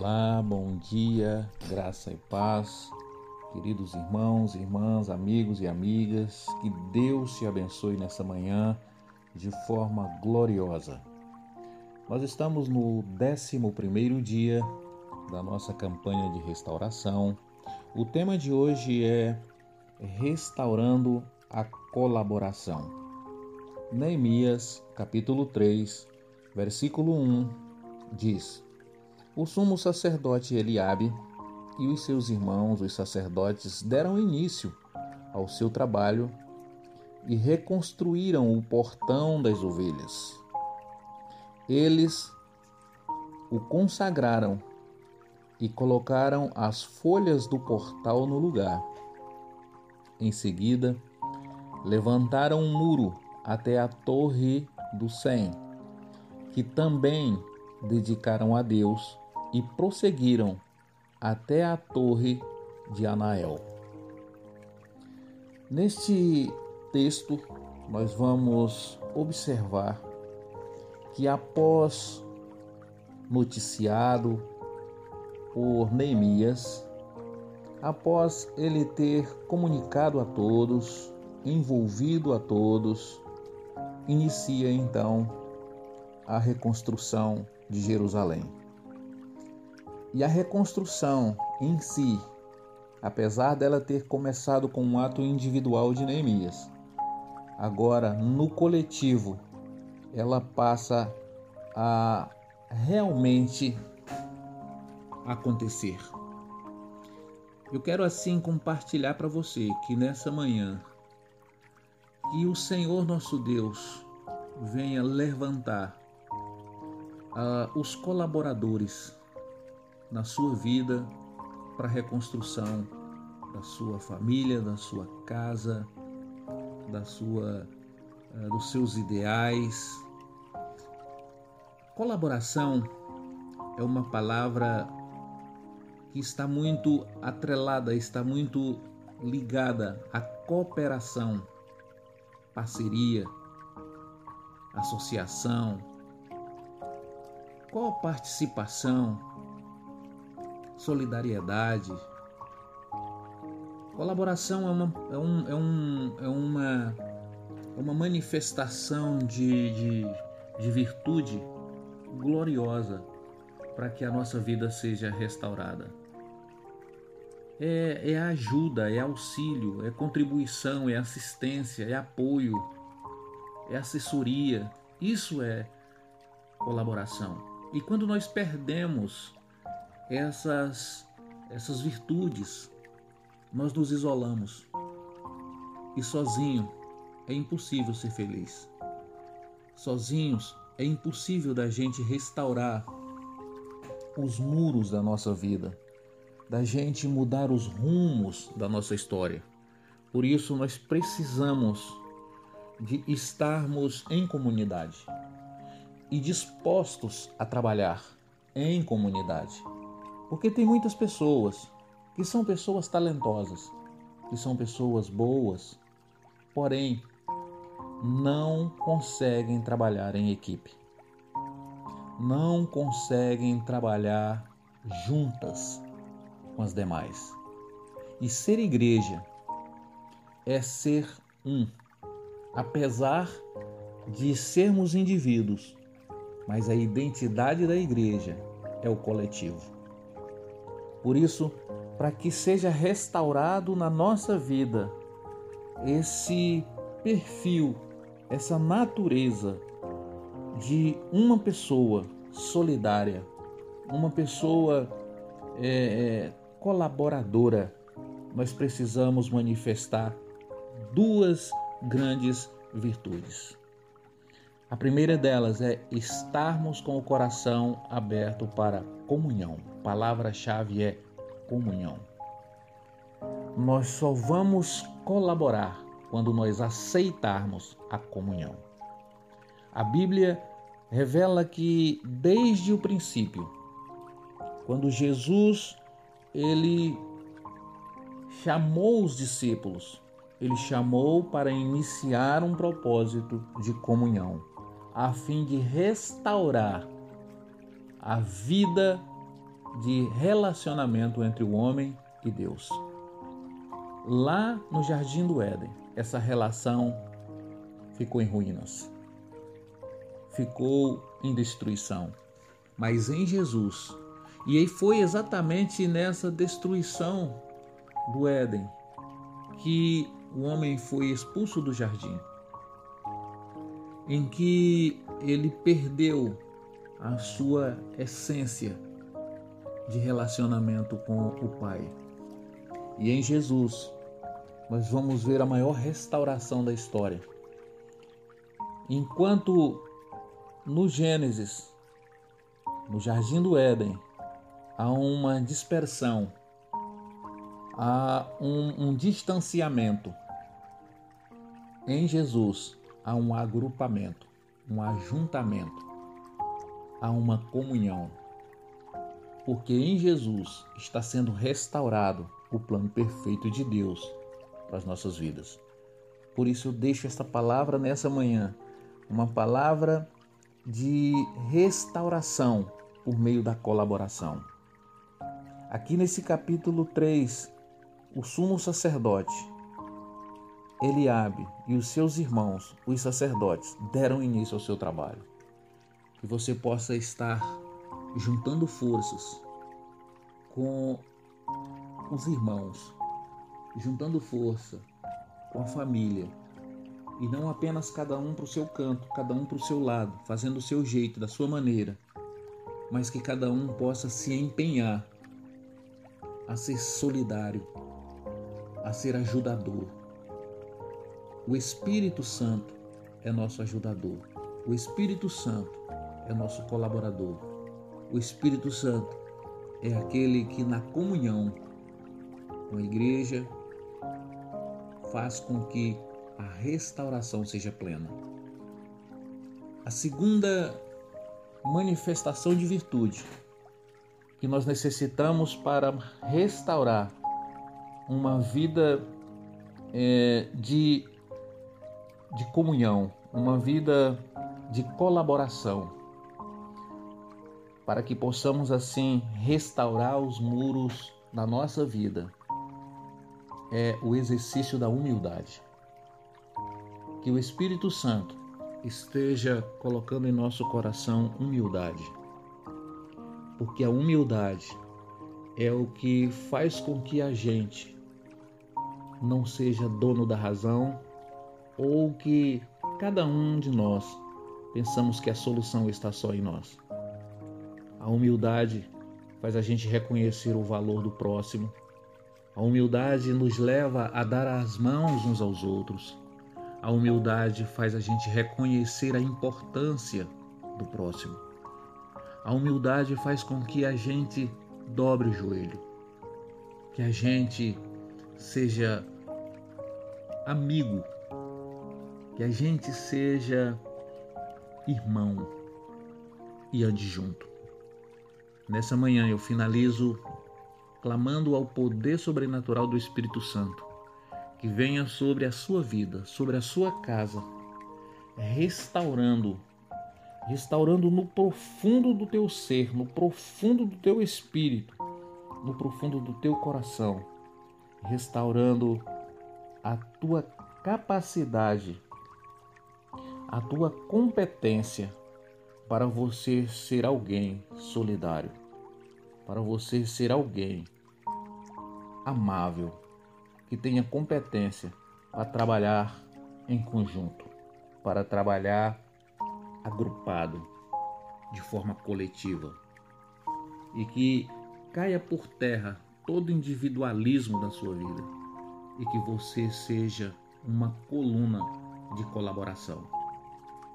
Olá, bom dia, graça e paz, queridos irmãos, irmãs, amigos e amigas, que Deus te abençoe nessa manhã de forma gloriosa. Nós estamos no 11 dia da nossa campanha de restauração. O tema de hoje é Restaurando a Colaboração. Neemias, capítulo 3, versículo 1, diz: o sumo sacerdote Eliabe e os seus irmãos, os sacerdotes, deram início ao seu trabalho e reconstruíram o portão das ovelhas. Eles o consagraram e colocaram as folhas do portal no lugar. Em seguida, levantaram um muro até a torre do Sem, que também dedicaram a Deus e prosseguiram até a torre de Anael. Neste texto, nós vamos observar que após noticiado por Neemias, após ele ter comunicado a todos, envolvido a todos, inicia então a reconstrução de Jerusalém. E a reconstrução em si, apesar dela ter começado com um ato individual de Neemias, agora no coletivo ela passa a realmente acontecer. Eu quero assim compartilhar para você que nessa manhã que o Senhor nosso Deus venha levantar uh, os colaboradores na sua vida para a reconstrução da sua família, da sua casa, da sua, uh, dos seus ideais. Colaboração é uma palavra que está muito atrelada, está muito ligada à cooperação, parceria, associação, coparticipação, solidariedade. Colaboração é uma, é um, é um, é uma, é uma manifestação de, de, de virtude gloriosa para que a nossa vida seja restaurada. É, é ajuda, é auxílio, é contribuição, é assistência, é apoio, é assessoria. Isso é colaboração. E quando nós perdemos essas, essas virtudes, nós nos isolamos. E sozinho é impossível ser feliz. Sozinhos é impossível da gente restaurar os muros da nossa vida, da gente mudar os rumos da nossa história. Por isso nós precisamos de estarmos em comunidade e dispostos a trabalhar em comunidade. Porque tem muitas pessoas que são pessoas talentosas, que são pessoas boas, porém não conseguem trabalhar em equipe. Não conseguem trabalhar juntas com as demais. E ser igreja é ser um, apesar de sermos indivíduos, mas a identidade da igreja é o coletivo. Por isso, para que seja restaurado na nossa vida esse perfil, essa natureza de uma pessoa solidária, uma pessoa é, é, colaboradora, nós precisamos manifestar duas grandes virtudes. A primeira delas é estarmos com o coração aberto para comunhão. Palavra-chave é comunhão. Nós só vamos colaborar quando nós aceitarmos a comunhão. A Bíblia revela que desde o princípio, quando Jesus ele chamou os discípulos, ele chamou para iniciar um propósito de comunhão a fim de restaurar a vida de relacionamento entre o homem e Deus. Lá no jardim do Éden, essa relação ficou em ruínas, ficou em destruição. Mas em Jesus, e aí foi exatamente nessa destruição do Éden que o homem foi expulso do jardim, em que ele perdeu a sua essência de relacionamento com o Pai. E em Jesus, nós vamos ver a maior restauração da história. Enquanto no Gênesis, no jardim do Éden, há uma dispersão, há um, um distanciamento. Em Jesus há um agrupamento, um ajuntamento, há uma comunhão. Porque em Jesus está sendo restaurado o plano perfeito de Deus para as nossas vidas. Por isso eu deixo esta palavra nessa manhã, uma palavra de restauração por meio da colaboração. Aqui nesse capítulo 3, o sumo sacerdote, Eliabe e os seus irmãos, os sacerdotes, deram início ao seu trabalho. Que você possa estar juntando forças com os irmãos, juntando força com a família, e não apenas cada um para o seu canto, cada um para o seu lado, fazendo o seu jeito, da sua maneira, mas que cada um possa se empenhar a ser solidário, a ser ajudador. O Espírito Santo é nosso ajudador. O Espírito Santo é nosso colaborador. O Espírito Santo é aquele que, na comunhão com a igreja, faz com que a restauração seja plena. A segunda manifestação de virtude que nós necessitamos para restaurar uma vida é, de, de comunhão, uma vida de colaboração, para que possamos assim restaurar os muros da nossa vida, é o exercício da humildade. Que o Espírito Santo esteja colocando em nosso coração humildade porque a humildade é o que faz com que a gente não seja dono da razão ou que cada um de nós pensamos que a solução está só em nós. A humildade faz a gente reconhecer o valor do próximo. A humildade nos leva a dar as mãos uns aos outros. A humildade faz a gente reconhecer a importância do próximo. A humildade faz com que a gente dobre o joelho, que a gente seja amigo, que a gente seja irmão e ande junto. Nessa manhã eu finalizo clamando ao poder sobrenatural do Espírito Santo, que venha sobre a sua vida, sobre a sua casa, restaurando restaurando no profundo do teu ser, no profundo do teu espírito, no profundo do teu coração, restaurando a tua capacidade, a tua competência para você ser alguém solidário, para você ser alguém amável, que tenha competência para trabalhar em conjunto, para trabalhar agrupado, de forma coletiva, e que caia por terra todo individualismo da sua vida e que você seja uma coluna de colaboração.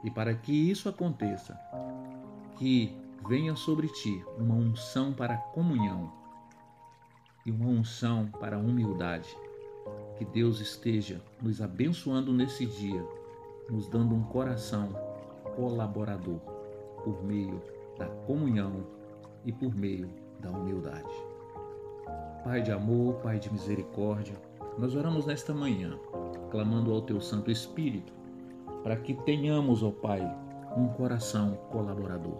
E para que isso aconteça, que venha sobre ti uma unção para comunhão e uma unção para humildade. Que Deus esteja nos abençoando nesse dia, nos dando um coração colaborador por meio da comunhão e por meio da humildade. Pai de amor, Pai de misericórdia, nós oramos nesta manhã, clamando ao Teu Santo Espírito, para que tenhamos, ó Pai, um coração colaborador.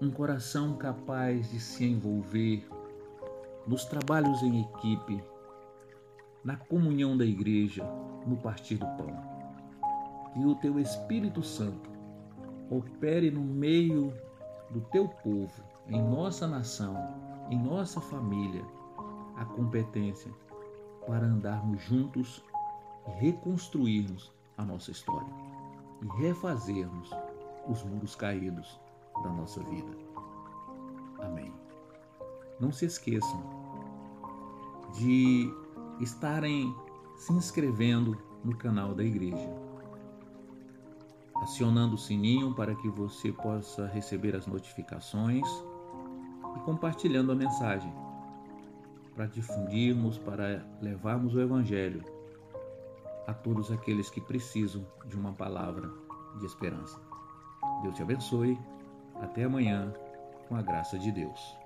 um coração capaz de se envolver nos trabalhos em equipe, na comunhão da igreja, no partir do pão. Que o teu Espírito Santo opere no meio do teu povo, em nossa nação, em nossa família, a competência para andarmos juntos e reconstruirmos a nossa história e refazermos os muros caídos da nossa vida. Amém. Não se esqueçam de estarem se inscrevendo no canal da igreja, acionando o sininho para que você possa receber as notificações e compartilhando a mensagem para difundirmos, para levarmos o Evangelho a todos aqueles que precisam de uma palavra de esperança. Deus te abençoe. Até amanhã, com a graça de Deus.